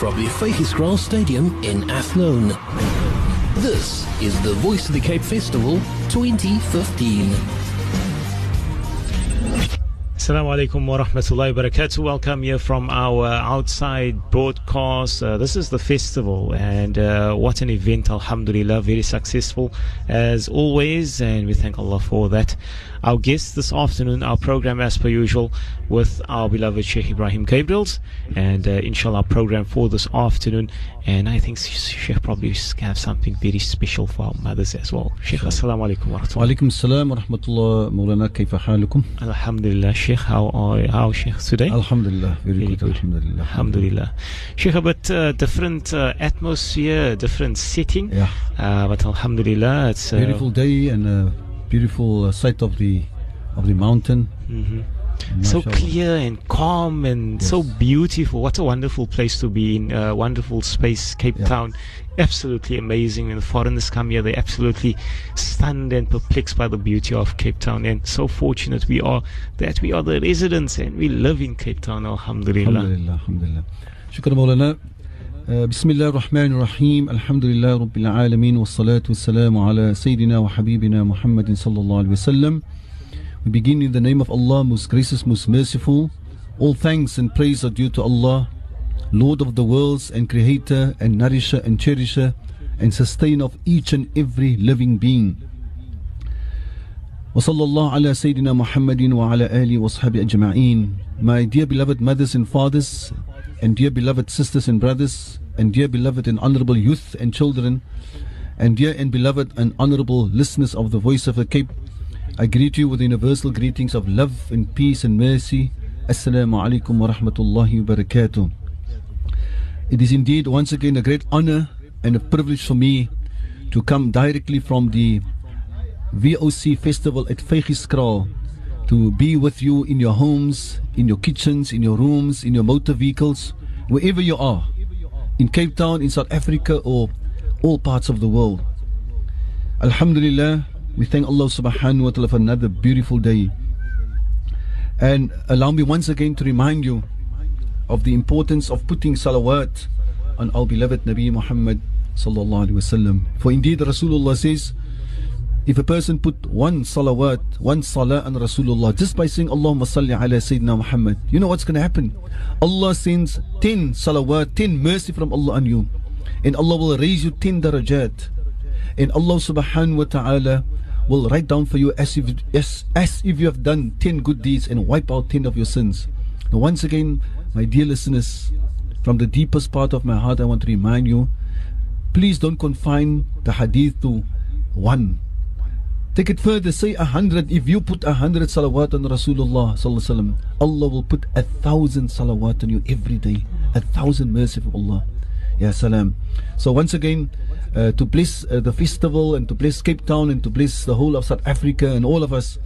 from the Vygieskraal Stadium in Athlone. This is the Voice of the Cape Festival 2015. Assalamu alaikum wa rahmatullahi wa barakatuh. Welcome here from our outside broadcast. Uh, this is the festival, and uh, what an event, alhamdulillah, very successful as always, and we thank Allah for that our guest this afternoon, our program as per usual, with our beloved Sheikh Ibrahim Gabriels, and uh, inshallah, program for this afternoon. And I think Sheikh probably can have something very special for our mothers as well. Sheikh, assalamu alaikum wa rahmatullah. Alaikum assalam wa rahmatullah. Mawlana, kayfa halukum? Alhamdulillah, Sheikh. How are how Sheikh today? Alhamdulillah, very, very good. good. Alhamdulillah. Alhamdulillah. Sheikh, a bit uh, different uh, atmosphere, different setting. Yeah. Uh, but Alhamdulillah, it's a beautiful day and uh, beautiful uh, sight of the of the mountain. mhm. so Mashallah. clear and calm and so Yes. beautiful. What a wonderful place to be in. Uh, wonderful space, Cape Yeah. Town. Absolutely amazing. When the foreigners come here, they're absolutely stunned and perplexed by the beauty of Cape Town. And so fortunate we are that we are the residents and we live in Cape Town. Alhamdulillah. الحمد لله الحمد لله شكرا مولانا آه، بسم الله الرحمن الرحيم الحمد لله رب العالمين والصلاة والسلام على سيدنا وحبيبنا محمد صلى الله عليه وسلم We begin in the name of Allah, most gracious, most merciful. All thanks and praise are due to Allah, Lord of the worlds and Creator and Nourisher and Cherisher and Sustainer of each and every living being. وصلى الله على سيدنا محمد وعلى آله وصحبه أجمعين My dear beloved mothers and fathers and dear beloved sisters and brothers and dear beloved and honorable youth and children and dear and beloved and honorable listeners of the Voice of the Cape I greet you with universal greetings of love and peace and mercy. Assalamu alaikum wa rahmatullahi wa barakatuh. It is indeed once again a great honor and a privilege for me to come directly from the VOC festival at Vegiskral to be with you in your homes, in your kitchens, in your rooms, in your motor vehicles, wherever you are, in Cape Town, in South Africa, or all parts of the world. Alhamdulillah, we thank Allah subhanahu wa ta'ala for another beautiful day. And allow me once again to remind you of the importance of putting salawat on our beloved Nabi Muhammad sallallahu alaihi wasallam. For indeed Rasulullah says, if a person put one salawat, one salah on Rasulullah, just by saying Allahumma salli ala Sayyidina Muhammad, you know what's going to happen? Allah sends 10 salawat, 10 mercy from Allah on you. And Allah will raise you 10 darajat. And Allah subhanahu wa ta'ala will write down for you as if, as, as if you have done 10 good deeds and wipe out 10 of your sins. Now, once again, my dear listeners, from the deepest part of my heart, I want to remind you please don't confine the hadith to one. Take it further, say a hundred. If you put a hundred salawat on Rasulullah, sallallahu Allah will put a thousand salawat on you every day. A thousand mercy from Allah. Ya salam. So once again, uh, to bless uh, the festival and to bless Cape Town and to bless the whole of South Africa and all of us,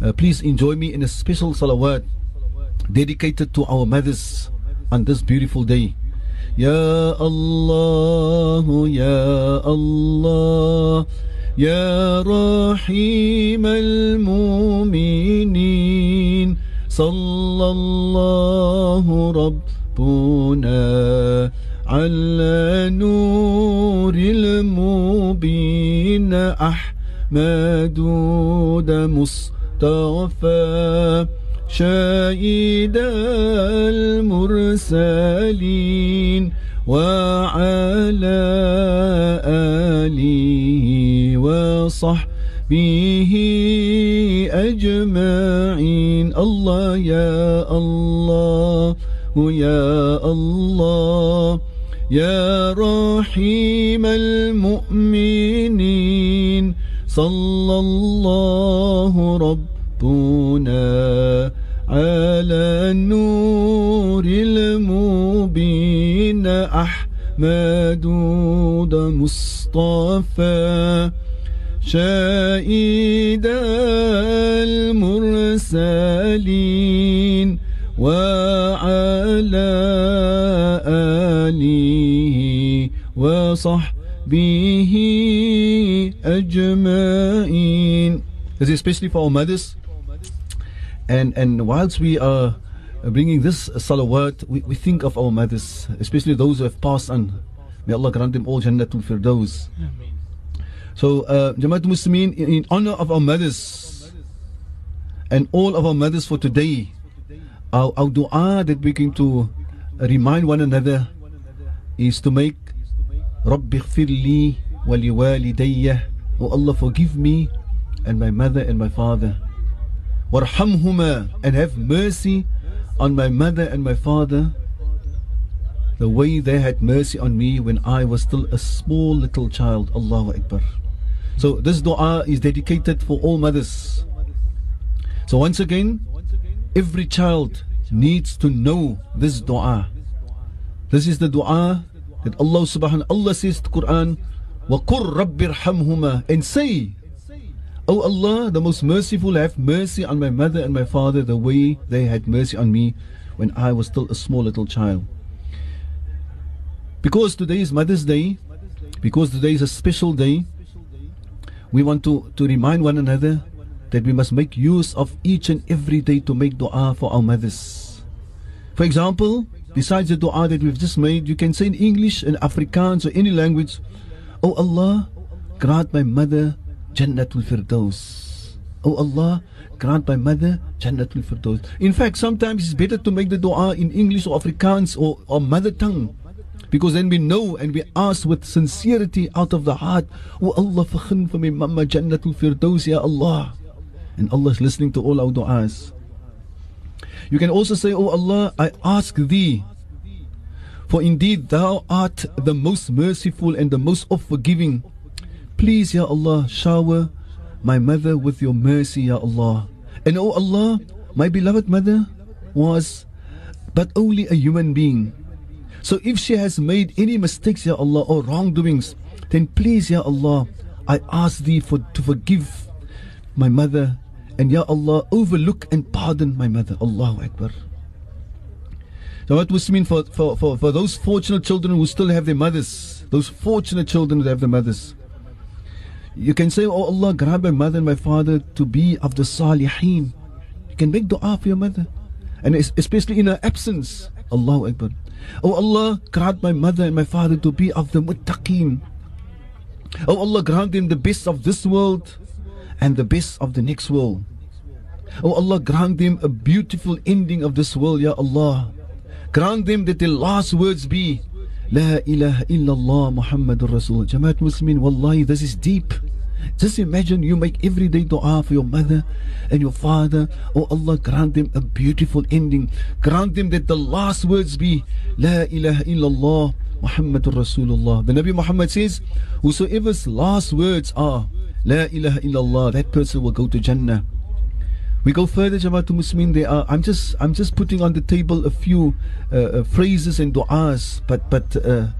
uh, please enjoy me in a special salawat dedicated to our mothers on this beautiful day. Ya Allah, Ya Allah, يا رحيم المؤمنين صلى الله ربنا على نور المبين أحمد مصطفى شاهد المرسلين وعلى آله وصحبه أجمعين. الله يا الله يا الله يا رحيم المؤمنين. صلى الله ربنا على النور المبين أحمد مصطفى شاهد المرسلين وعلى آله وصحبه أجمعين. This is especially for our mothers and and whilst we are bringing this salawat, we, we think of our mothers, especially those who have passed on. May Allah grant them all Jannatul Firdaus. So, uh, Jamaat Muslimin, in, in honor of our mothers and all of our mothers for today, our, our dua that we're going to remind one another is to make Rabbi li wa liwalidayya Oh Allah forgive me and my mother and my father warhamhuma and have mercy on my mother and my father the way they had mercy on me when I was still a small little child Allahu Akbar so this dua is dedicated for all mothers so once again every child needs to know this dua this is the dua that Allah subhanahu Allah says to Quran وَقُرْ رَبِّ ارْحَمْهُمَا and say O Allah the most merciful have mercy on my mother and my father the way they had mercy on me when I was still a small little child. Because today is Mother's Day because today is a special day we want to, to remind one another that we must make use of each and every day to make dua for our mothers. For example Besides the dua that we've just made, you can say in English, in Afrikaans, or any language, Oh Allah, grant my mother Jannatul Firdaus. Oh Allah, grant my mother Jannatul Firdaus. In fact, sometimes it's better to make the dua in English or Afrikaans or, or mother tongue. Because then we know and we ask with sincerity out of the heart, Oh Allah, vergun for my mama Jannatul Firdaus, Ya Allah. And Allah is listening to all our du'as. You can also say, Oh Allah, I ask thee, for indeed thou art the most merciful and the most of forgiving. Please, Ya Allah, shower my mother with your mercy, Ya Allah. And oh Allah, my beloved mother was but only a human being. So if she has made any mistakes, Ya Allah, or wrongdoings, then please, Ya Allah, I ask thee for to forgive my mother and Ya Allah, overlook and pardon my mother. Allahu Akbar. So what was mean for, for, for, for those fortunate children who still have their mothers, those fortunate children who have their mothers. You can say, Oh Allah, grant my mother and my father to be of the salihin. You can make dua for your mother. And especially in her absence. Allahu Akbar. Oh Allah, grant my mother and my father to be of the muttaqeen. Oh Allah, grant them the best of this world and the best of the next world. Oh Allah, grant them a beautiful ending of this world, Ya Allah. Grant them that the last words be La ilaha illallah Muhammadur Rasul. Jamaat Muslimin, Wallahi, this is deep. Just imagine you make every day dua for your mother and your father. Oh Allah, grant them a beautiful ending. Grant them that the last words be La ilaha illallah Muhammadur Rasulullah. The Nabi Muhammad says, Whosoever's last words are La ilaha illallah, that person will go to Jannah. We go further, Jamaatul Muslimin. There are. I'm just. I'm just putting on the table a few uh, uh, phrases and du'as. But but uh,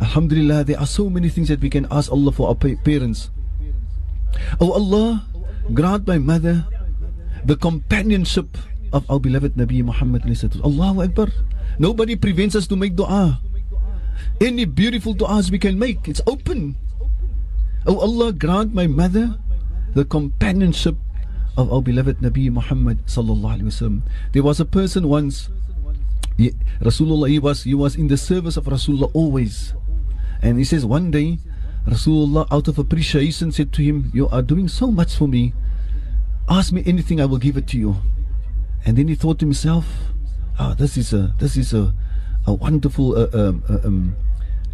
Alhamdulillah, there are so many things that we can ask Allah for our parents. Oh Allah, grant my mother the companionship of our beloved Nabi Muhammad. Allahu Akbar. Nobody prevents us to make du'a. Any beautiful du'as we can make. It's open. Oh Allah, grant my mother the companionship of our beloved Nabi Muhammad sallallahu alaihi wasallam. There was a person once, Rasulullah, he was he was in the service of Rasulullah always, and he says one day, Rasulullah, out of appreciation, said to him, "You are doing so much for me. Ask me anything, I will give it to you." And then he thought to himself, "Ah, oh, this is a this is a a wonderful uh, um, uh, um,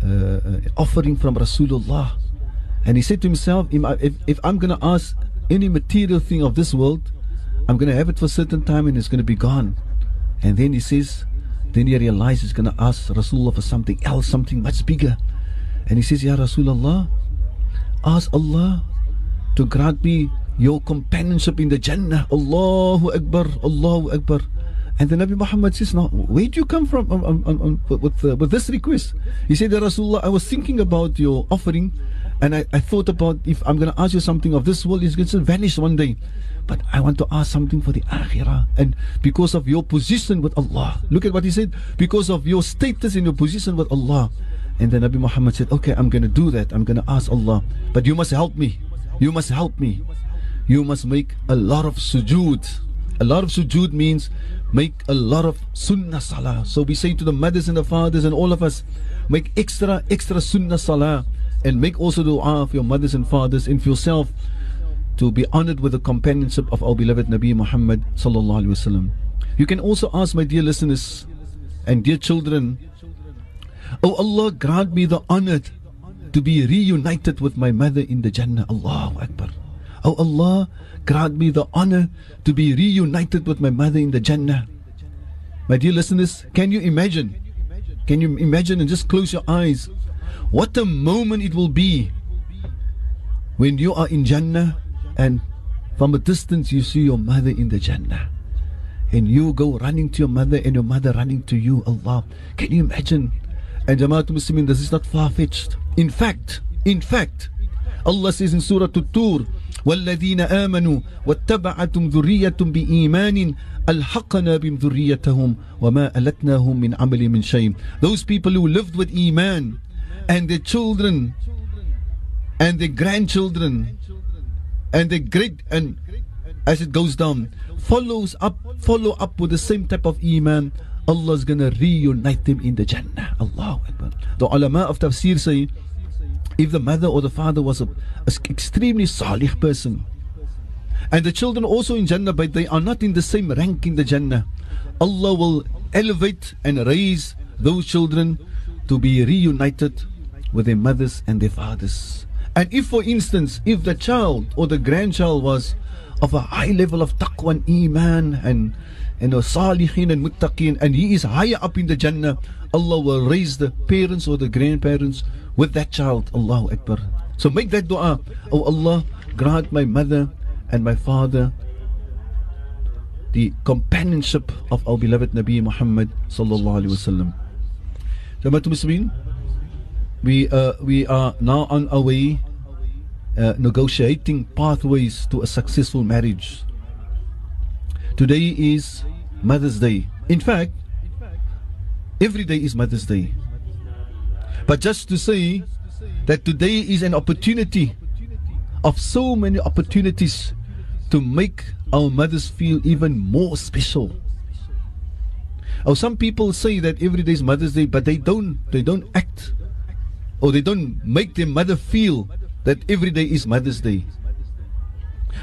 uh, offering from Rasulullah." And he said to himself, if, if I'm going to ask any material thing of this world, I'm going to have it for a certain time and it's going to be gone. And then he says, then he realizes he's going to ask Rasulullah for something else, something much bigger. And he says, Ya Rasulullah, ask Allah to grant me your companionship in the Jannah. Allahu Akbar, Allahu Akbar. And the Nabi Muhammad says, Now, where do you come from um, um, um, with, uh, with this request? He said, Rasulullah, I was thinking about your offering and I, I thought about if I'm going to ask you something of this world, it's going to vanish one day. But I want to ask something for the akhirah. And because of your position with Allah, look at what he said, because of your status in your position with Allah. And then Nabi Muhammad said, Okay, I'm going to do that. I'm going to ask Allah. But you must help me. You must help me. You must make a lot of sujood A lot of sujood means make a lot of sunnah salah. So we say to the mothers and the fathers and all of us, make extra, extra sunnah salah and make also dua for your mothers and fathers and for yourself to be honored with the companionship of our beloved Nabi Muhammad sallallahu alaihi wasallam. You can also ask my dear listeners and dear children, Oh Allah, grant me the honor to be reunited with my mother in the Jannah. Allahu Akbar. Oh Allah, grant me the honor to be reunited with my mother in the Jannah. My dear listeners, can you imagine? Can you imagine and just close your eyes? What a moment it will be when you are in Jannah and from a distance you see your mother in the Jannah. And you go running to your mother and your mother running to you. Allah. Can you imagine? And Jamaat Muslimin, this is not far fetched. In fact, in fact, Allah says in Surah At-Tur, والذين آمنوا واتبعتم ذرية بإيمان ألحقنا بهم ذريتهم وما ألتناهم من عمل من شيء Those people who lived with Iman and their children and their grandchildren and their great and as it goes down follows up follow up with the same type of Iman. Allah is gonna reunite them in the Jannah. Allah Akbar. The ulama of tafsir say if the mother or the father was a, a extremely salih person and the children also in Jannah but they are not in the same rank in the Jannah Allah will elevate and raise those children to be reunited with their mothers and their fathers and if for instance if the child or the grandchild was of a high level of taqwa and iman and and salihin and muttaqin and he is higher up in the Jannah Allah will raise the parents or the grandparents with that child. Allahu Akbar. So make that dua. Oh Allah, grant my mother and my father the companionship of our beloved Nabi Muhammad sallallahu alaihi wasallam. Jamaat Muslimin, we uh, we are now on our way uh, negotiating pathways to a successful marriage. Today is Mother's Day. In fact, every day is Mother's Day. But just to say that today is an opportunity of so many opportunities to make our mothers feel even more special. Or some people say that every day is Mother's Day, but they don't they don't act or they don't make their mother feel that every day is Mother's Day.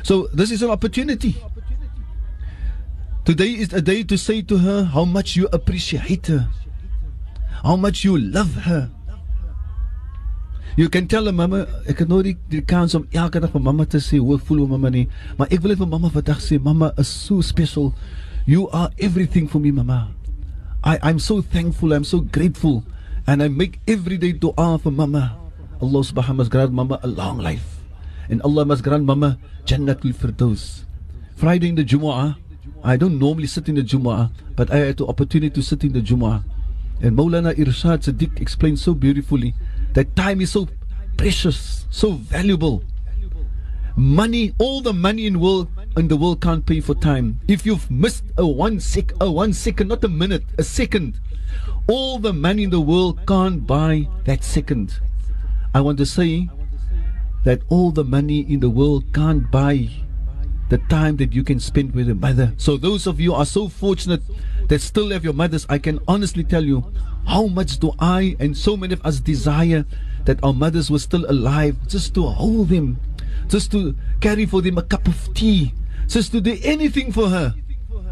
So this is an opportunity. Today is a day to say to her how much you appreciate her, how much you love her, You can tell her mamma, ek het nou die, die kans om elke dag vir mamma te sê hoe voel mamma nie, maar ek wil net vir mamma vandag is so special. You are everything for me mamma. I I'm so thankful, I'm so grateful and I make every day dua for Mama. Allah subhanahu wa grant mama a long life. And Allah must grant mama Jannatul Firdaus. Friday in the Jumu'ah, I don't normally sit in the Jumu'ah, but I had the opportunity to sit in the Jumu'ah. And Maulana Irshad Sadiq explained so beautifully that time is so precious, so valuable. Money, all the money in the world in the world can't pay for time. If you've missed a one sec, a one second, not a minute, a second, all the money in the world can't buy that second. I want to say that all the money in the world can't buy the time that you can spend with your mother. So those of you are so fortunate that still have your mothers, I can honestly tell you how much do I and so many of us desire that our mothers were still alive, just to hold them, just to carry for them a cup of tea, just to do anything for her.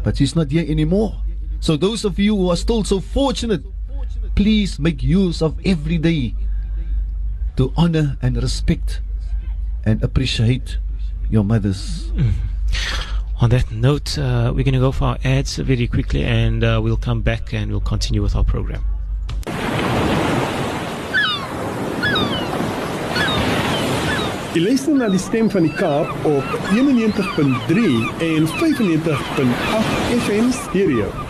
But she's not here anymore. So those of you who are still so fortunate, please make use of every day to honor and respect and appreciate your mothers. Mm. On that note, uh, we're going to go for our ads very quickly and uh, we'll come back and we'll continue with our program. Jy luister na die stem van die Kaap op 91.3 en 95.8 FM stereo.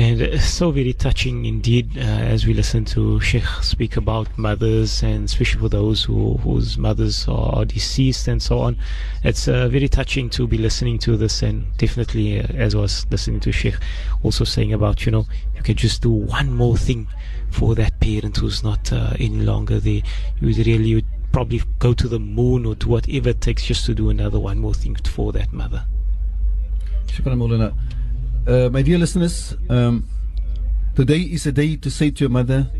And so very touching indeed uh, as we listen to Sheikh speak about mothers and especially for those who, whose mothers are deceased and so on. It's uh, very touching to be listening to this and definitely uh, as I was listening to Sheikh also saying about, you know, you can just do one more thing for that parent who's not uh, any longer there. You would really probably go to the moon or to whatever it takes just to do another one more thing for that mother. Uh, my dear listeners, um, today is a day to say to your mother,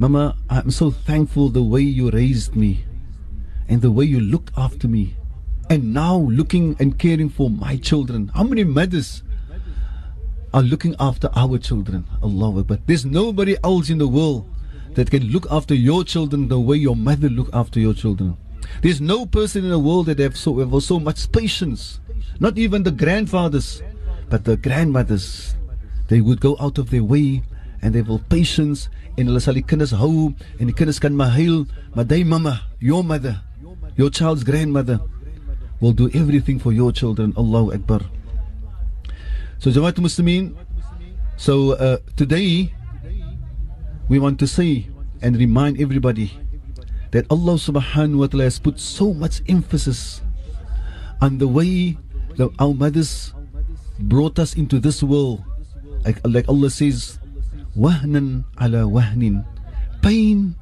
Mama, I'm so thankful the way you raised me and the way you looked after me. And now looking and caring for my children. How many mothers are looking after our children? Allah But There's nobody else in the world that can look after your children the way your mother looked after your children. There's no person in the world that have so, have so much patience. Not even the grandfathers, but the grandmothers. They would go out of their way and they will patience en hulle sal die kinders hou en die kinders kan maar huil, maar mama, your mother, your child's grandmother will do everything for your children. Allahu Akbar. So Jamaat Muslimin, so uh, today we want to say and remind everybody that Allah subhanahu wa ta'ala has put so much emphasis on the way that our mothers brought us into this world. Like, like Allah says, wahnan ala wahnin. Pain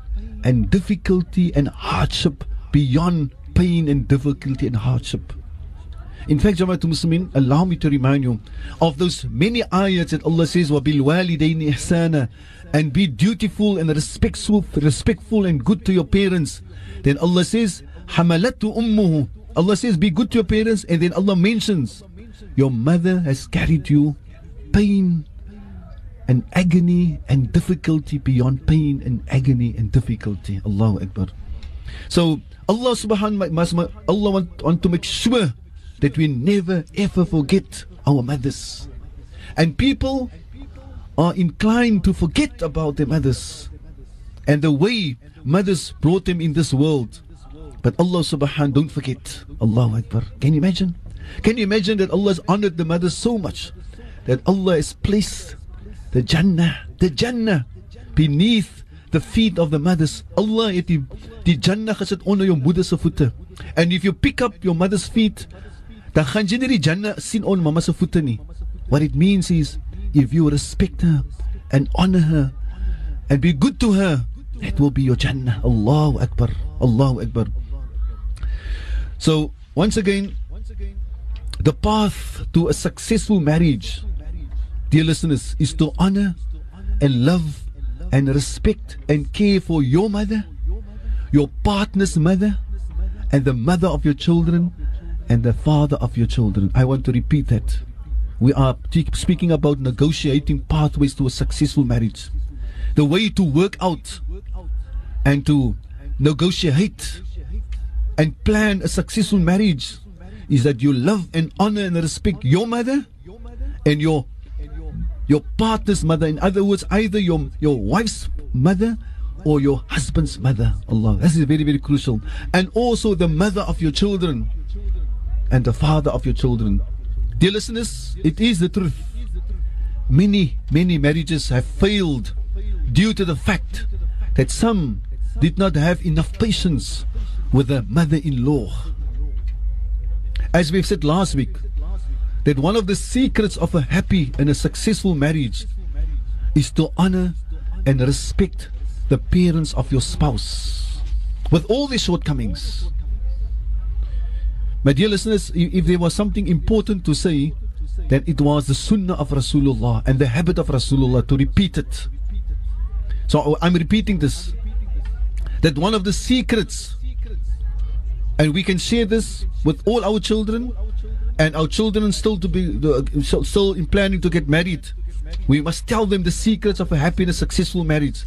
and difficulty and hardship beyond pain and difficulty and hardship. In fact, Jamaatul Muslimin, allow me to remind you of those many ayats that Allah says, وَبِالْوَالِدَيْنِ إِحْسَانًا and be dutiful and respectful, respectful and good to your parents. Then Allah says, حَمَلَتُ أُمُّهُ Allah says, be good to your parents. And then Allah mentions, your mother has carried you pain and agony and difficulty beyond pain and agony and difficulty. Allahu Akbar. So Allah subhanahu Allah want, want to make sure that we never ever forget our mothers. And people are inclined to forget about their mothers and the way mothers brought them in this world. But Allah subhanahu don't forget. Allahu Akbar. Can you imagine? Can you imagine that Allah has honored the mothers so much that Allah has placed the Jannah, the Jannah beneath the feet of the mothers. Allah het Jannah gesit onder jou moeder se. And if you pick up your mother's feet, die Jannah sien onder mamma se. What it means is if you respect her and honor her and be good to her, it will be your Jannah. Allahu Akbar. Allahu Akbar. So, once again, the path to a successful marriage, dear listeners, is to honor and love and respect and care for your mother, your partner's mother, and the mother of your children and the father of your children. I want to repeat that. We are speaking about negotiating pathways to a successful marriage. The way to work out and to negotiate and plan a successful marriage is that you love and honor and respect your mother and your your partner's mother. In other words, either your your wife's mother or your husband's mother. Allah. This is very, very crucial. And also the mother of your children and the father of your children. Dear listeners, it is the truth. Many, many marriages have failed due to the fact that some did not have enough patience with the mother in law. As we've said last week, that one of the secrets of a happy and a successful marriage is to honor and respect the parents of your spouse with all their shortcomings. My dear listeners, if there was something important to say, then it was the sunnah of Rasulullah and the habit of Rasulullah to repeat it. So I'm repeating this. That one of the secrets, and we can share this with all our children, and our children still to be still in planning to get married. We must tell them the secrets of a happy and successful marriage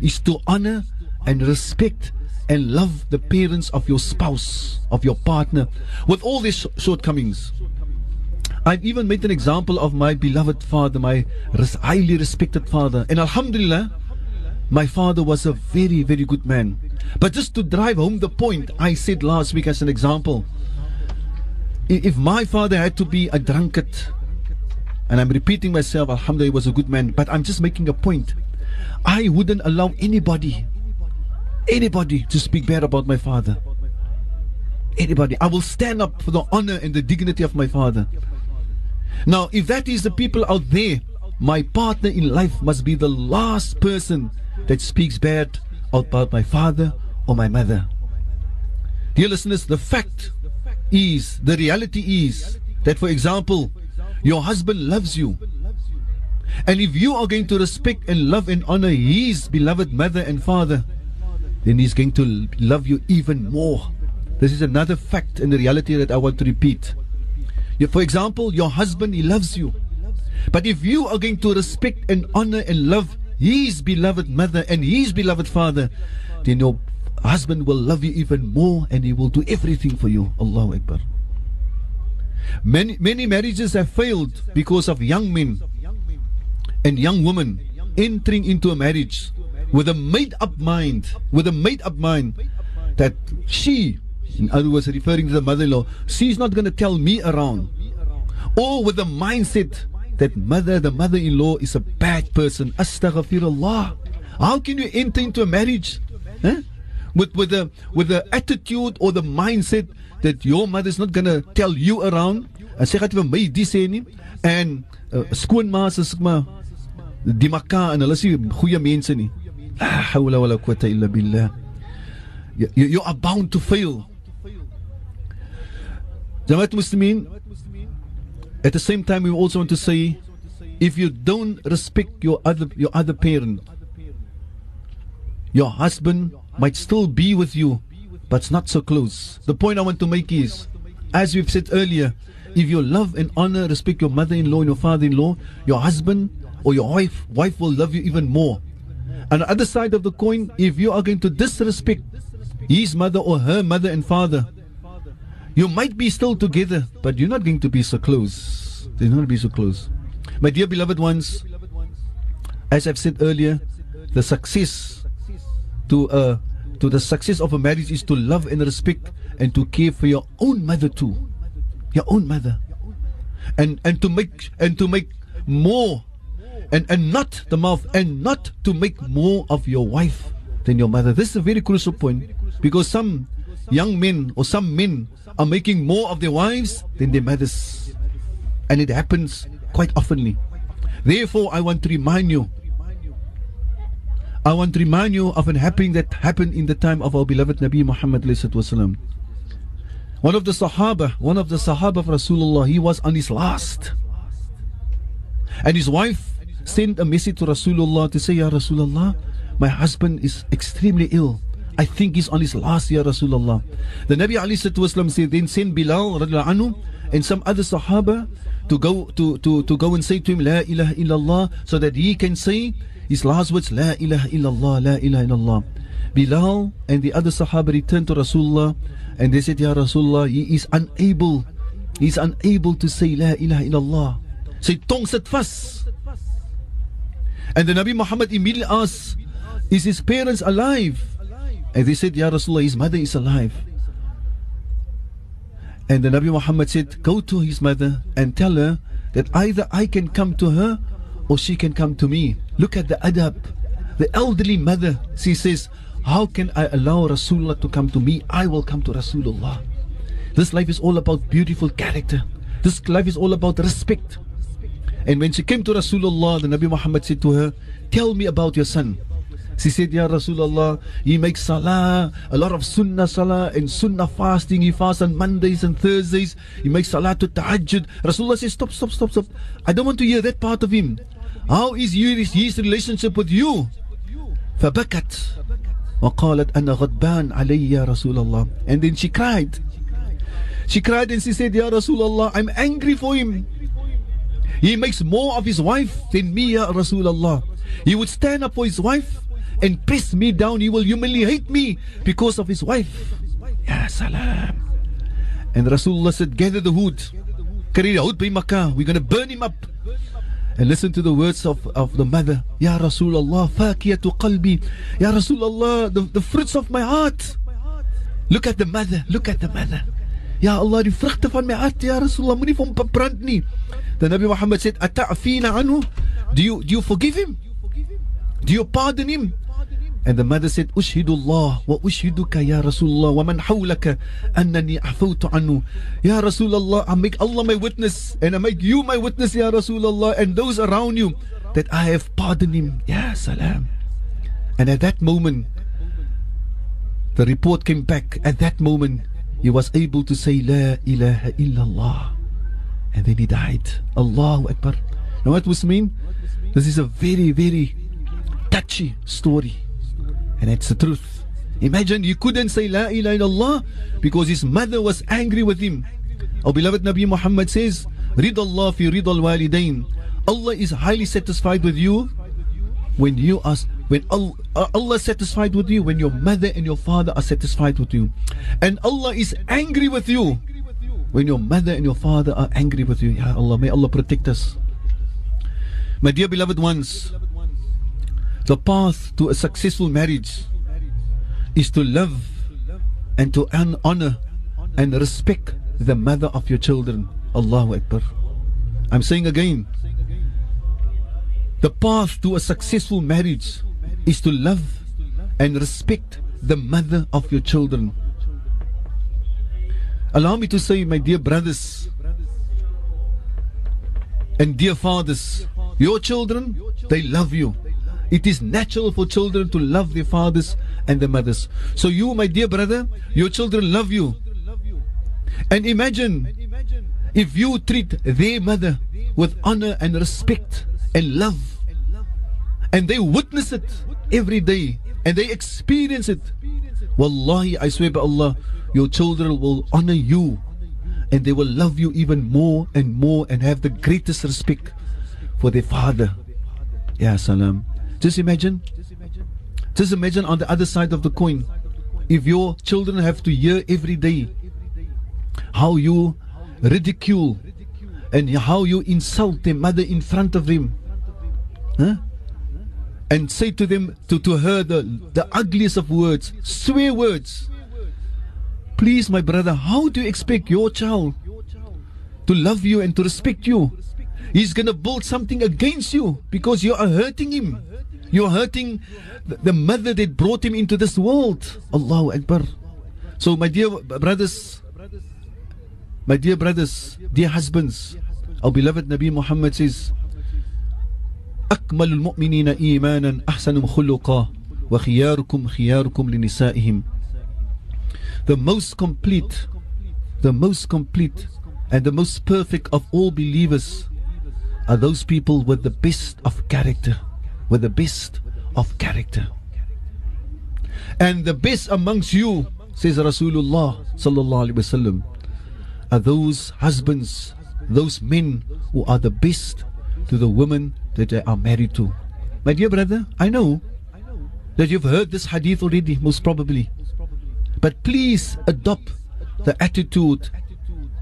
is to honor and respect and love the parents of your spouse, of your partner, with all these shortcomings. I've even made an example of my beloved father, my highly respected father. And Alhamdulillah, my father was a very, very good man. But just to drive home the point, I said last week as an example if my father had to be a drunkard, and I'm repeating myself, Alhamdulillah, he was a good man, but I'm just making a point. I wouldn't allow anybody anybody to speak bad about my father. Anybody. I will stand up for the honor and the dignity of my father. Now, if that is the people out there, my partner in life must be the last person that speaks bad about my father or my mother. Dear listeners, the fact is, the reality is that, for example, your husband loves you. And if you are going to respect and love and honor his beloved mother and father, then he's going to love you even more. This is another fact and the reality that I want to repeat. For example, your husband, he loves you. But if you are going to respect and honor and love his beloved mother and his beloved father, then your husband will love you even more and he will do everything for you. Allahu Akbar. Many, many marriages have failed because of young men and young women entering into a marriage with a made up mind, with a made up mind that she, in other words, referring to the mother in law, she's not going to tell me around. Or with the mindset that mother, the mother in law, is a bad person. Astaghfirullah. How can you enter into a marriage huh? with, with, the, with the attitude or the mindset that your mother is not to tell you around? En sy gaan vir my dis sê nie en uh, skoonma is maar die makka en hulle is goeie mense nie. La illa billah. You, you are bound to fail. Jamaat Muslimin, at the same time we also want to say if you don't respect your other your other parent, your husband might still be with you, but not so close. The point I want to make is, as we've said earlier, if you love and honor, respect your mother-in-law and your father-in-law, your husband or your wife, wife will love you even more. On the other side of the coin, if you are going to disrespect his mother or her mother and father, you might be still together, but you're not going to be so close. You're not going to be so close. My dear beloved ones, as I've said earlier, the success to uh, to the success of a marriage is to love and respect and to care for your own mother too, your own mother, and and to make and to make more and, and not the mouth and not to make more of your wife than your mother. This is a very crucial point because some young men or some men are making more of their wives than their mothers. And it happens quite oftenly. Therefore, I want to remind you. I want to remind you of an happening that happened in the time of our beloved Nabi Muhammad. One of the Sahaba, one of the Sahaba of Rasulullah, he was on his last. And his wife sent a message to Rasulullah to say, Ya Rasulullah, my husband is extremely ill. I think he's on his last year, Rasulullah. The Nabi Ali said, then send Bilal anhu, and some other Sahaba to go to, to, to go and say to him, La ilaha illallah, so that he can say his last words, La ilaha illallah, La ilaha illallah. Bilal and the other Sahaba returned to Rasulullah and they said, Ya Rasulullah, he is unable, he is unable to say La ilaha illallah. Sy tong sit vas. And the Nabi Muhammad immediately asked, Is his parents alive? And they said, Ya Rasulullah, his mother is alive. And the Nabi Muhammad said, Go to his mother and tell her that either I can come to her or she can come to me. Look at the adab. The elderly mother, she says, How can I allow Rasulullah to come to me? I will come to Rasulullah. This life is all about beautiful character. This life is all about respect. And when she came to Rasulullah, the Nabi Muhammad said to her, Tell me about your son. She said, Ya Rasulullah, he makes salah, a lot of sunnah salah and sunnah fasting. He fasts on Mondays and Thursdays. He makes salah to tahajjud. Rasulullah says, Stop, stop, stop, stop. I don't want to hear that part of him. How is his, his relationship with you? فبكت وقالت أنا غضبان علي يا رسول الله and then she cried she cried and she said Ya Rasulullah I'm angry for him he makes more of his wife than me, Ya Rasulullah. He would stand up for his wife and press me down. He will humiliate me because of his wife. Ya salam. And Rasulullah said, Gather the wood. Carry the wood by Makkah. We're going to burn him up. And listen to the words of, of the mother. Ya Rasulullah, fakiyatu qalbi. Ya Rasulullah, the, the fruits of my heart. Look at the mother. Look at the mother. Ya Allah, die vrugte van my hart, Ya Rasulullah, moenie hom bebrand nie. The Nabi Muhammad said, Ata'afina anhu? Do you, do you forgive him? Do you pardon him? And the mother said, Ushhidullah wa ushhiduka ya Rasulullah wa man hawlaka annani afawtu anhu. Ya Rasulullah, I make Allah my witness and I make you my witness, Ya Rasulullah, and those around you that I have pardoned him. Ya salam. And at that moment, the report came back. At that moment, he was able to say, La ilaha illallah. And then he died. Allahu Akbar. Now, what was mean? This is a very, very touchy story. And it's the truth. Imagine you couldn't say La ilaha illallah because his mother was angry with him. Our beloved Nabi Muhammad says, Ridallah fi ridal walidain. Allah is highly satisfied with you when you are when Allah, uh, Allah is satisfied with you when your mother and your father are satisfied with you and Allah is angry with you when your mother and your father are angry with you ya Allah may Allah protect us my dear beloved ones the path to a successful marriage is to love and to honor and respect the mother of your children Allahu Akbar I'm saying again the path to a successful marriage is to love and respect the mother of your children. Allow me to say, my dear brothers and dear fathers, your children, they love you. It is natural for children to love their fathers and their mothers. So, you, my dear brother, your children love you. And imagine if you treat their mother with honor and respect and love. And they witness it every day and they experience it. Wallahi, I swear by Allah, your children will honor you and they will love you even more and more and have the greatest respect for their father. Ya salam. Just imagine. Just imagine on the other side of the coin. If your children have to hear every day how you ridicule and how you insult their mother in front of them huh? and say to them to, to her the, the ugliest of words swear words please my brother how do you expect your child to love you and to respect you he's gonna build something against you because you are hurting him you're hurting the, the mother that brought him into this world Allahu Akbar so my dear brothers my dear brothers dear husbands our beloved Nabi Muhammad says أكمل المؤمنين إيمانا أحسنهم خلقا وخياركم خياركم لنسائهم The most complete the most complete and the most perfect of all believers are those people with the best of character with the best of character and the best amongst you says Rasulullah sallallahu alaihi wasallam are those husbands those men who are the best to the women that they are married to. My dear brother, I know that you've heard this hadith already, most probably. But please adopt the attitude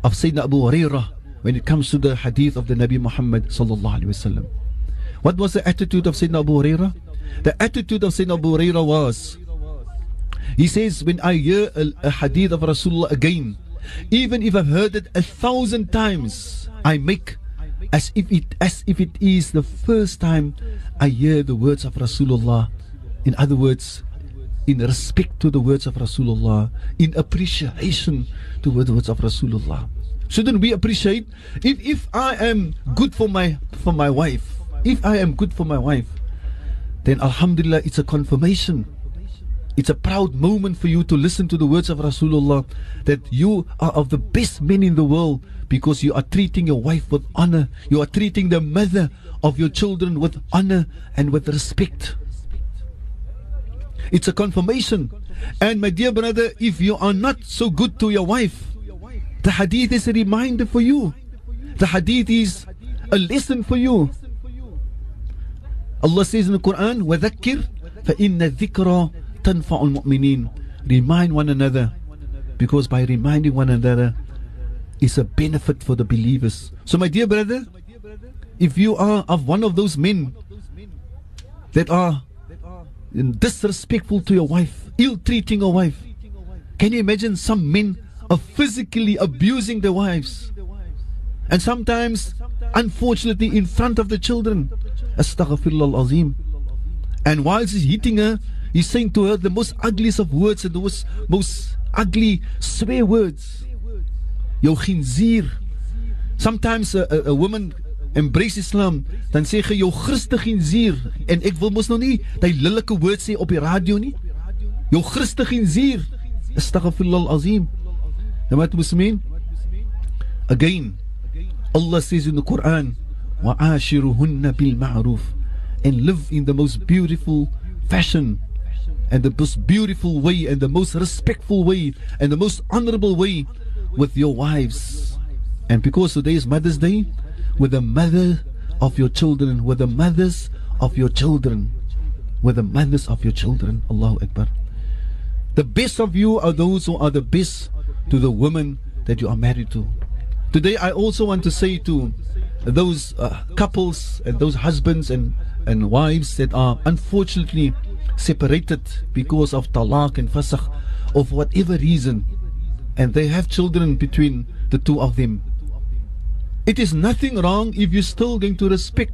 of Sayyidina Abu Hurairah when it comes to the hadith of the Nabi Muhammad sallallahu alaihi wasallam. What was the attitude of Sayyidina Abu Hurairah? The attitude of Sayyidina Abu Hurairah was, he says, when I hear a, a hadith of Rasulullah again, even if I've heard it a thousand times, I make as if it as if it is the first time I hear the words of Rasulullah. In other words, in respect to the words of Rasulullah, in appreciation to the words of Rasulullah. Shouldn't we appreciate if if I am good for my for my wife, if I am good for my wife, then Alhamdulillah it's a confirmation. It's a proud moment for you to listen to the words of Rasulullah that you are of the best men in the world because you are treating your wife with honor. You are treating the mother of your children with honor and with respect. It's a confirmation. And my dear brother, if you are not so good to your wife, the hadith is a reminder for you. The hadith is a lesson for you. Allah says in the Quran, وَذَكِّرْ فَإِنَّ الذِّكْرَ تَنْفَعُ الْمُؤْمِنِينَ Remind one another. Because by reminding one another, is a benefit for the believers. So, my dear brother, if you are of one of those men that are disrespectful to your wife, ill treating your wife, can you imagine some men are physically abusing their wives? And sometimes, unfortunately, in front of the children. Astaghfirullah azim. And whilst he's hitting her, he's saying to her the most ugliest of words and the most, most ugly swear words. jou khinzier. Sometimes a, a, a woman embrace Islam, dan sê jy jou Christe khinzier en ek wil mos nou nie daai lillike woord sê op die radio nie. Jou Christe khinzir. Astaghfirullah azim. Jamaat Muslimin. Again, Allah says in the Quran, وَعَاشِرُهُنَّ بِالْمَعْرُوفِ And live in the most beautiful fashion and the most beautiful way and the most respectful way and the most honorable way with your wives. And because today is Mother's Day, with the mother of your children, with the mothers of your children, with the mothers of your children. Allahu Akbar. The best of you are those who are the best to the women that you are married to. Today, I also want to say to those uh, couples and those husbands and, and wives that are unfortunately separated because of talaq and fasakh of whatever reason, and they have children between the two of them. It is nothing wrong if you're still going to respect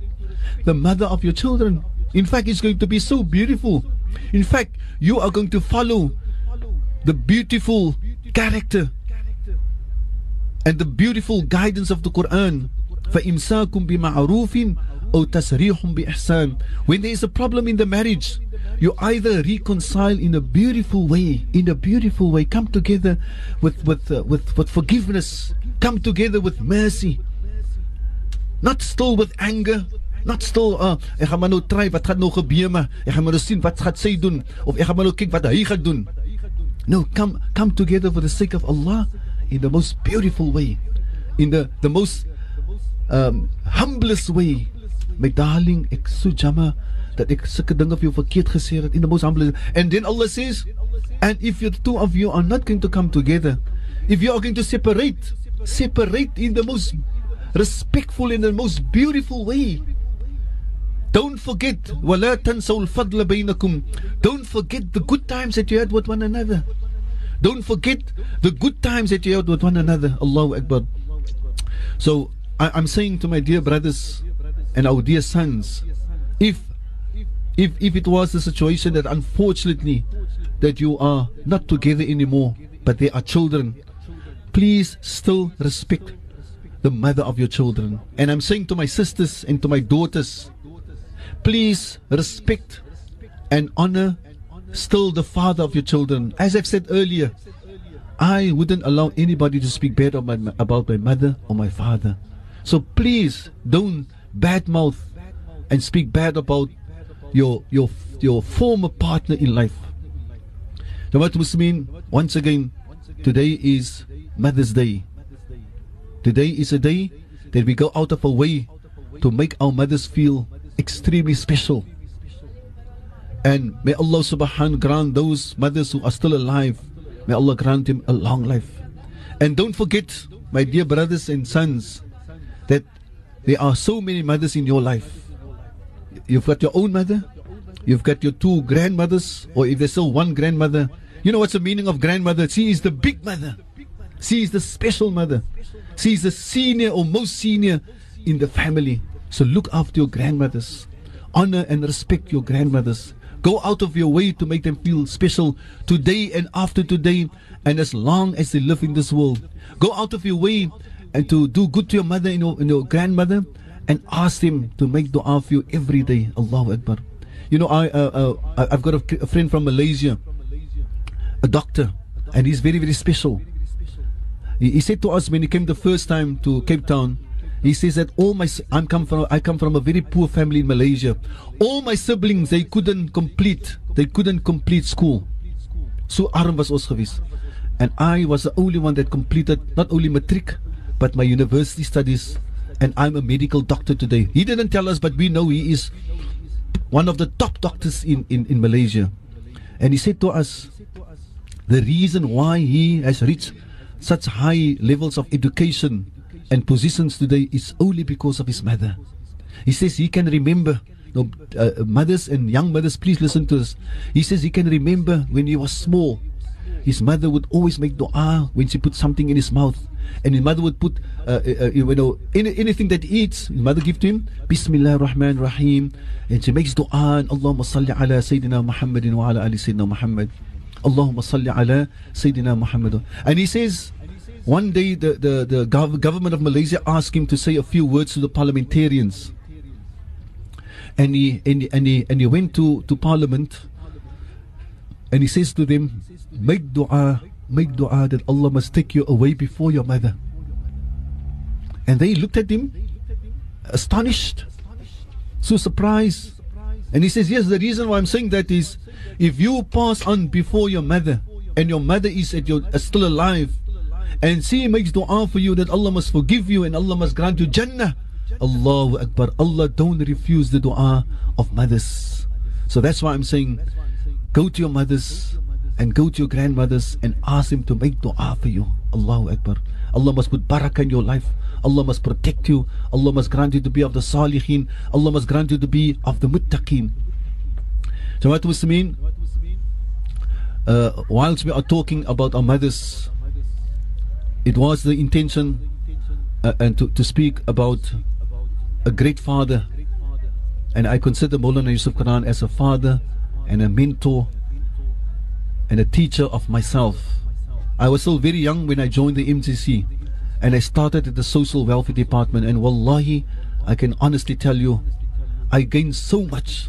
the mother of your children. In fact, it's going to be so beautiful. In fact, you are going to follow the beautiful character and the beautiful guidance of the Quran. فَإِمْسَاكُمْ بِمَعْرُوفٍ أَوْ تَسْرِيحٌ بِإِحْسَانٍ When there is a problem in the marriage, you either reconcile in a beautiful way, in a beautiful way, come together with, with, uh, with, with forgiveness, come together with mercy, not still with anger, not still uh, ek gaan maar nou try wat gaan nou gebeur maar ek gaan maar nou sien wat gaan sy doen of ek gaan maar nou kyk wat hy gaan doen no come come together for the sake of Allah in the most beautiful way in the the most um humblest way my darling ek so jammer dat ek sulke dinge vir jou verkeerd gesê het in the most humble and then Allah says and if you two of you are not going to come together if you are going to separate separate in the most respectful in the most beautiful way Don't forget, وَلَا تَنْسَوْا الْفَضْلَ بَيْنَكُمْ Don't forget the good times that you had with one another. Don't forget the good times that you had with one another. Allahu Akbar. So, I, I'm saying to my dear brothers and our dear sons, if if if it was a situation that unfortunately that you are not together anymore, but there are children, please still respect the mother of your children. And I'm saying to my sisters and to my daughters, please respect and honor still the father of your children. As I've said earlier, I wouldn't allow anybody to speak bad my, about my mother or my father. So please don't badmouth and speak bad about your your your former partner in life. Jamaat Muslimin, once again, today is Mother's Day. Today is a day that we go out of our way to make our mothers feel extremely special. And may Allah subhanahu wa grant those mothers who are still alive, may Allah grant him a long life. And don't forget, my dear brothers and sons, that there are so many mothers in your life. You've got your own mother, you've got your two grandmothers, or if there's still one grandmother. You know what's the meaning of grandmother? She is the big mother. She is the special mother. She is the senior or most senior in the family. So look after your grandmothers. Honor and respect your grandmothers. Go out of your way to make them feel special today and after today and as long as they live in this world. Go out of your way and to do good to your mother and your, and your grandmother and ask them to make dua for you every day. Allahu Akbar. You know, I, uh, uh, I've got a, a friend from Malaysia, a doctor, and he's very, very special. He, he said to us when he came the first time to Cape Town, he says that all my I'm come from I come from a very poor family in Malaysia. All my siblings they couldn't complete they couldn't complete school. So arm was ons gewees. And I was the only one that completed not only matric but my university studies and I'm a medical doctor today. He didn't tell us but we know he is one of the top doctors in in in Malaysia. And he said to us the reason why he has reached such high levels of education and positions today is only because of his mother. He says he can remember. No, uh, mothers and young mothers, please listen to this. He says he can remember when he was small. His mother would always make dua when she put something in his mouth. And his mother would put, uh, uh, uh you know, any, anything that he eats, his mother give to him, Bismillah Rahman Rahim. And she makes dua, and Allahumma salli ala Sayyidina Muhammadin wa ala ali Sayyidina Muhammad. Allahumma salli ala Sayyidina Muhammad. And he says, one day, the, the, the gov- government of Malaysia asked him to say a few words to the parliamentarians. And he, and he, and he, and he went to, to parliament And he says to them, Make dua, make dua that Allah must take you away before your mother. And they looked at him, astonished, so surprised. And he says, Yes, the reason why I'm saying that is if you pass on before your mother and your mother is your uh, still alive and she makes dua for you that Allah must forgive you and Allah must grant you Jannah. Allahu Akbar. Allah don't refuse the dua of mothers. So that's why I'm saying go to your mothers and go to your grandmothers and ask them to make dua for you. Allahu Akbar. Allah must put barakah in your life. Allah must protect you. Allah must grant you to be of the salihin. Allah must grant you to be of the muttaqeen. Jamaat Muslimin, uh, whilst we are talking about our mothers, it was the intention uh, and to, to speak about a great father. And I consider Maulana Yusuf Karan as a father and a mentor and a teacher of myself. I was still very young when I joined the MCC and I started at the social welfare department. And wallahi, I can honestly tell you, I gained so much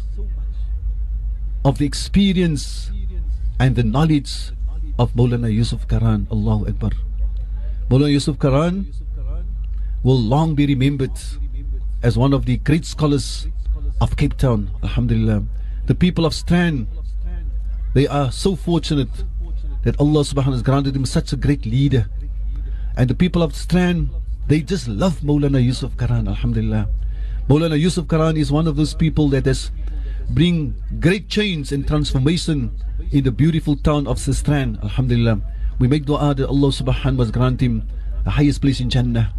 of the experience and the knowledge of Maulana Yusuf Karan. Allahu Akbar. Maulana Yusuf Karan will long be remembered as one of the great scholars of Cape Town. Alhamdulillah. The people of Strand, they are so fortunate that Allah subhanahu has granted him such a great leader. And the people of Strand, they just love Maulana Yusuf Karan. Alhamdulillah. Maulana Yusuf Karan is one of those people that has bring great change and transformation in the beautiful town of Sistran. Alhamdulillah. We make dua that Allah subhanahu wa grant him the highest place in Jannah.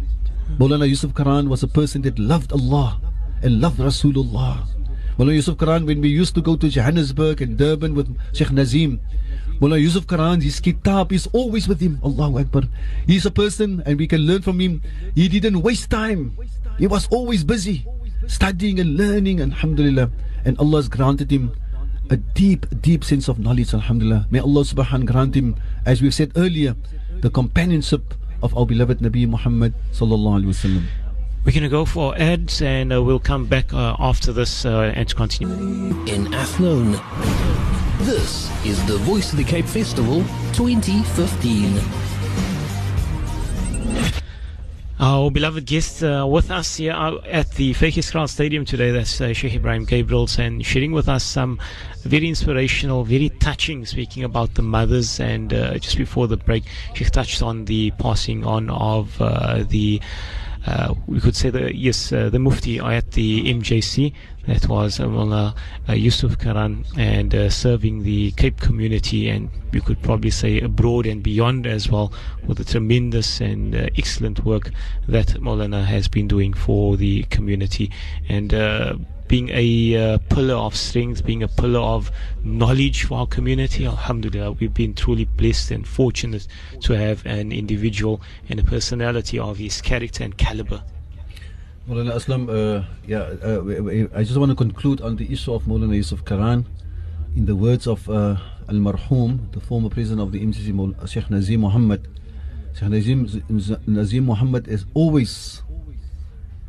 Maulana Yusuf Karan was a person that loved Allah and loved Rasulullah. Maulana Yusuf Karan, when we used to go to Johannesburg and Durban with Sheikh Nazim, Maulana Yusuf Karan, his kitab is always with him. Allahu Akbar. He's a person and we can learn from him. He didn't waste time. He was always busy studying and learning. Alhamdulillah. And Allah has granted him a deep, deep sense of knowledge, Alhamdulillah. May Allah subhanahu wa grant him, as we've said earlier, the companionship of our beloved Nabi Muhammad sallallahu alaihi wasallam. We're going to go for ads and uh, we'll come back uh, after this uh, and continue. In Athlone, this is the Voice of the Cape Festival 2015. Our beloved guest uh, with us here at the Vygieskraal Stadium today, that's uh, Sheikh Ebrahim Gabriels, and sharing with us some very inspirational, very touching, speaking about the mothers. And uh, just before the break, Sheikh touched on the passing on of uh, the uh, we could say that yes, uh, the Mufti at the MJC. That was uh, Mullah uh, Yusuf Karan and uh, serving the Cape community, and we could probably say abroad and beyond as well, with the tremendous and uh, excellent work that Molana has been doing for the community. And being a uh, pillar of strength, being a pillar of knowledge for our community. Alhamdulillah, we've been truly blessed and fortunate to have an individual and a personality of his character and caliber. Maulana Aslam, uh, yeah, uh, I just want to conclude on the issue of Maulana Yusuf Karan. In the words of uh, Al Marhum, the former president of the MCC, Sheikh Nazim Muhammad, Sheikh Nazim, Nazim Muhammad has always,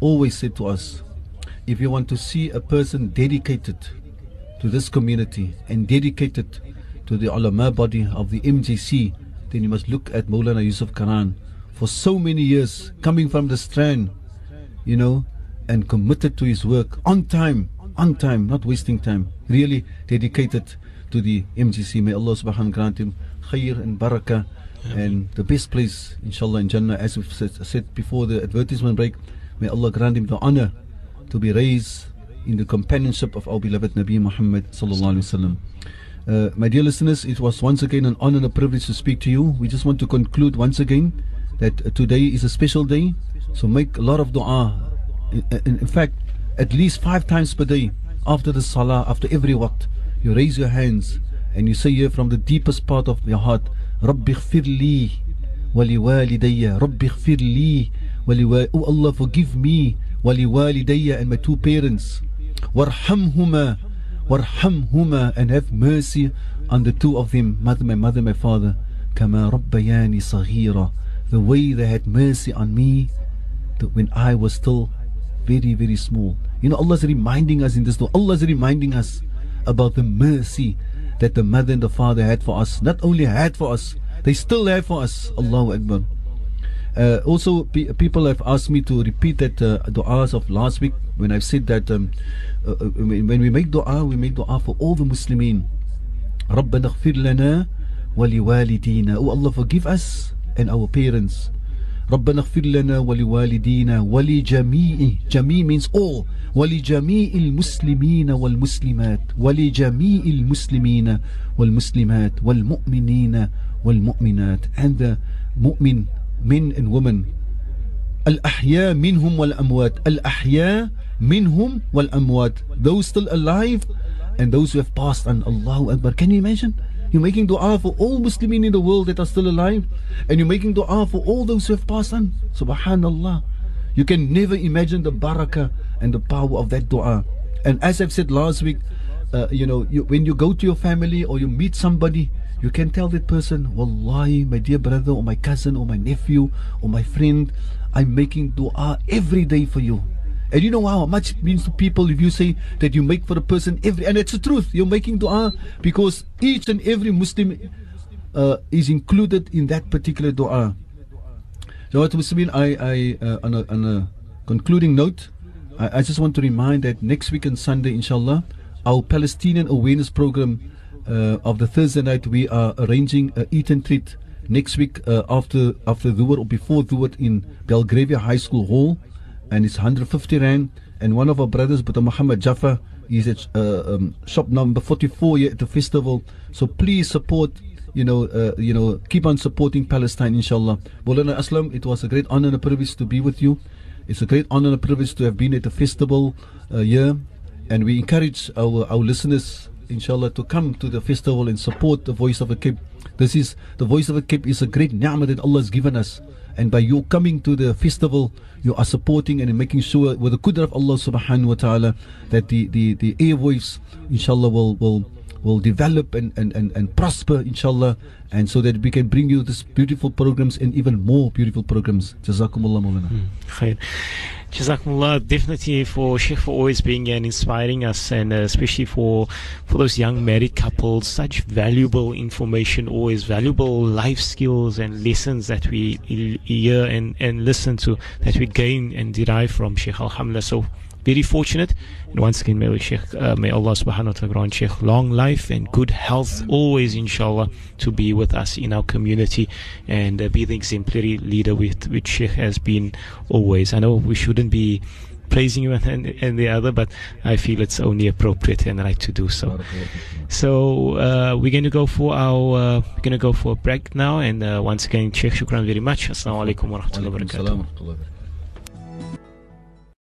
always said to us, if you want to see a person dedicated to this community and dedicated to the ulama body of the MJC, then you must look at Maulana Yusuf Karan for so many years, coming from the strand, you know, and committed to his work on time, on time, not wasting time, really dedicated to the MJC. May Allah subhanahu grant him khair and barakah and the best place, inshallah, in Jannah, as we've said, said before the advertisement break. May Allah grant him the honor to be raised in the companionship of our beloved Nabi Muhammad sallallahu alaihi wasallam. Uh, my dear listeners, it was once again an honor and a privilege to speak to you. We just want to conclude once again that uh, today is a special day, so make a lot of dua. In, in, in, fact, at least five times per day, after the salah, after every waqt, you raise your hands and you say here from the deepest part of your heart, Rabbi khfir li wali walidayya, Rabbi khfir li wali Oh Allah, forgive me ولوالدي and my two parents وارحمهما وارحمهما and have mercy on the two of them mother my mother my father كما ربياني صغيرا the way they had mercy on me when I was still very very small you know Allah is reminding us in this Allah is reminding us about the mercy that the mother and the father had for us. Not only had for us, they still have for us. Allahu Akbar. Uh, also, pe- people have asked me to repeat that uh, du'as of last week when I've said that um, uh, uh, when we make dua, we make dua for all the Muslimin. ربنا اغفر لنا ولوالدينا Oh Allah forgive us and our parents ربنا اغفر لنا ولوالدينا ولجميع جميع means all ولجميع المسلمين والمسلمات ولجميع المسلمين والمسلمات والمؤمنين والمؤمنات and the mu'min men and women. Al-ahya minhum wal-amwat. Al-ahya minhum wal-amwat. Those still alive and those who have passed on. Allahu Akbar. Can you imagine? You're making dua for all Muslims in the world that are still alive. And you're making dua for all those who have passed on. Subhanallah. You can never imagine the barakah and the power of that dua. And as I've said last week, uh, you know, you, when you go to your family or you meet somebody you can tell that person wallahi my dear brother or my cousin or my nephew or my friend I'm making dua every day for you. And you know how much it means to people if you say that you make for a person every and it's the truth you're making dua because each and every muslim uh, is included in that particular dua. So what Muslimin, I, I uh, on, a, on a concluding note I, I just want to remind that next week on Sunday inshallah our Palestinian awareness program of the Thursday night we are arranging a eat and treat next week uh, after after Dhuhr or before Dhuhr in Belgravia High School Hall. And it's 150 rand. And one of our brothers but Muhammad Jaffa is at uh, um, shop number 44 here at the festival. So please support you know uh, you know keep on supporting Palestine inshallah. Maulana Aslam it was a great honor and a privilege to be with you. It's a great honor and a privilege to have been at the festival uh, here. And we encourage our our listeners inshallah to come to the festival and support the voice of a Cape. This is the voice of a Cape is a great ni'mah that Allah has given us. And by you coming to the festival you are supporting and making sure with the qudra of Allah subhanahu wa ta'ala that the, the, the airwaves inshallah will will will develop and, and, and, and prosper inshallah. And so that we can bring you this beautiful programs and even more beautiful programs. Jazakumullah maulana hmm. Khair. Jazakumullah definitely for Sheikh for always being and inspiring us and uh, especially for for those young married couples such valuable information always valuable life skills and lessons that we hear and, and listen to that we gain and derive from Sheikh. Alhamdulillah. So very fortunate. And once again may, Sheikh, uh, may Allah subhanahu wa ta'ala grant Sheikh long life and good health always inshallah to be with us in our community and uh, be the exemplary leader with which Sheikh has been always. I know we shouldn't be praising you and, and the other but I feel it's only appropriate and right to do so. So uh, we're going to go for our uh, we're going to go for a break now and uh, once again Sheikh shukran very much. Assalamu alaikum wa rahmatullahi wa barakatuh.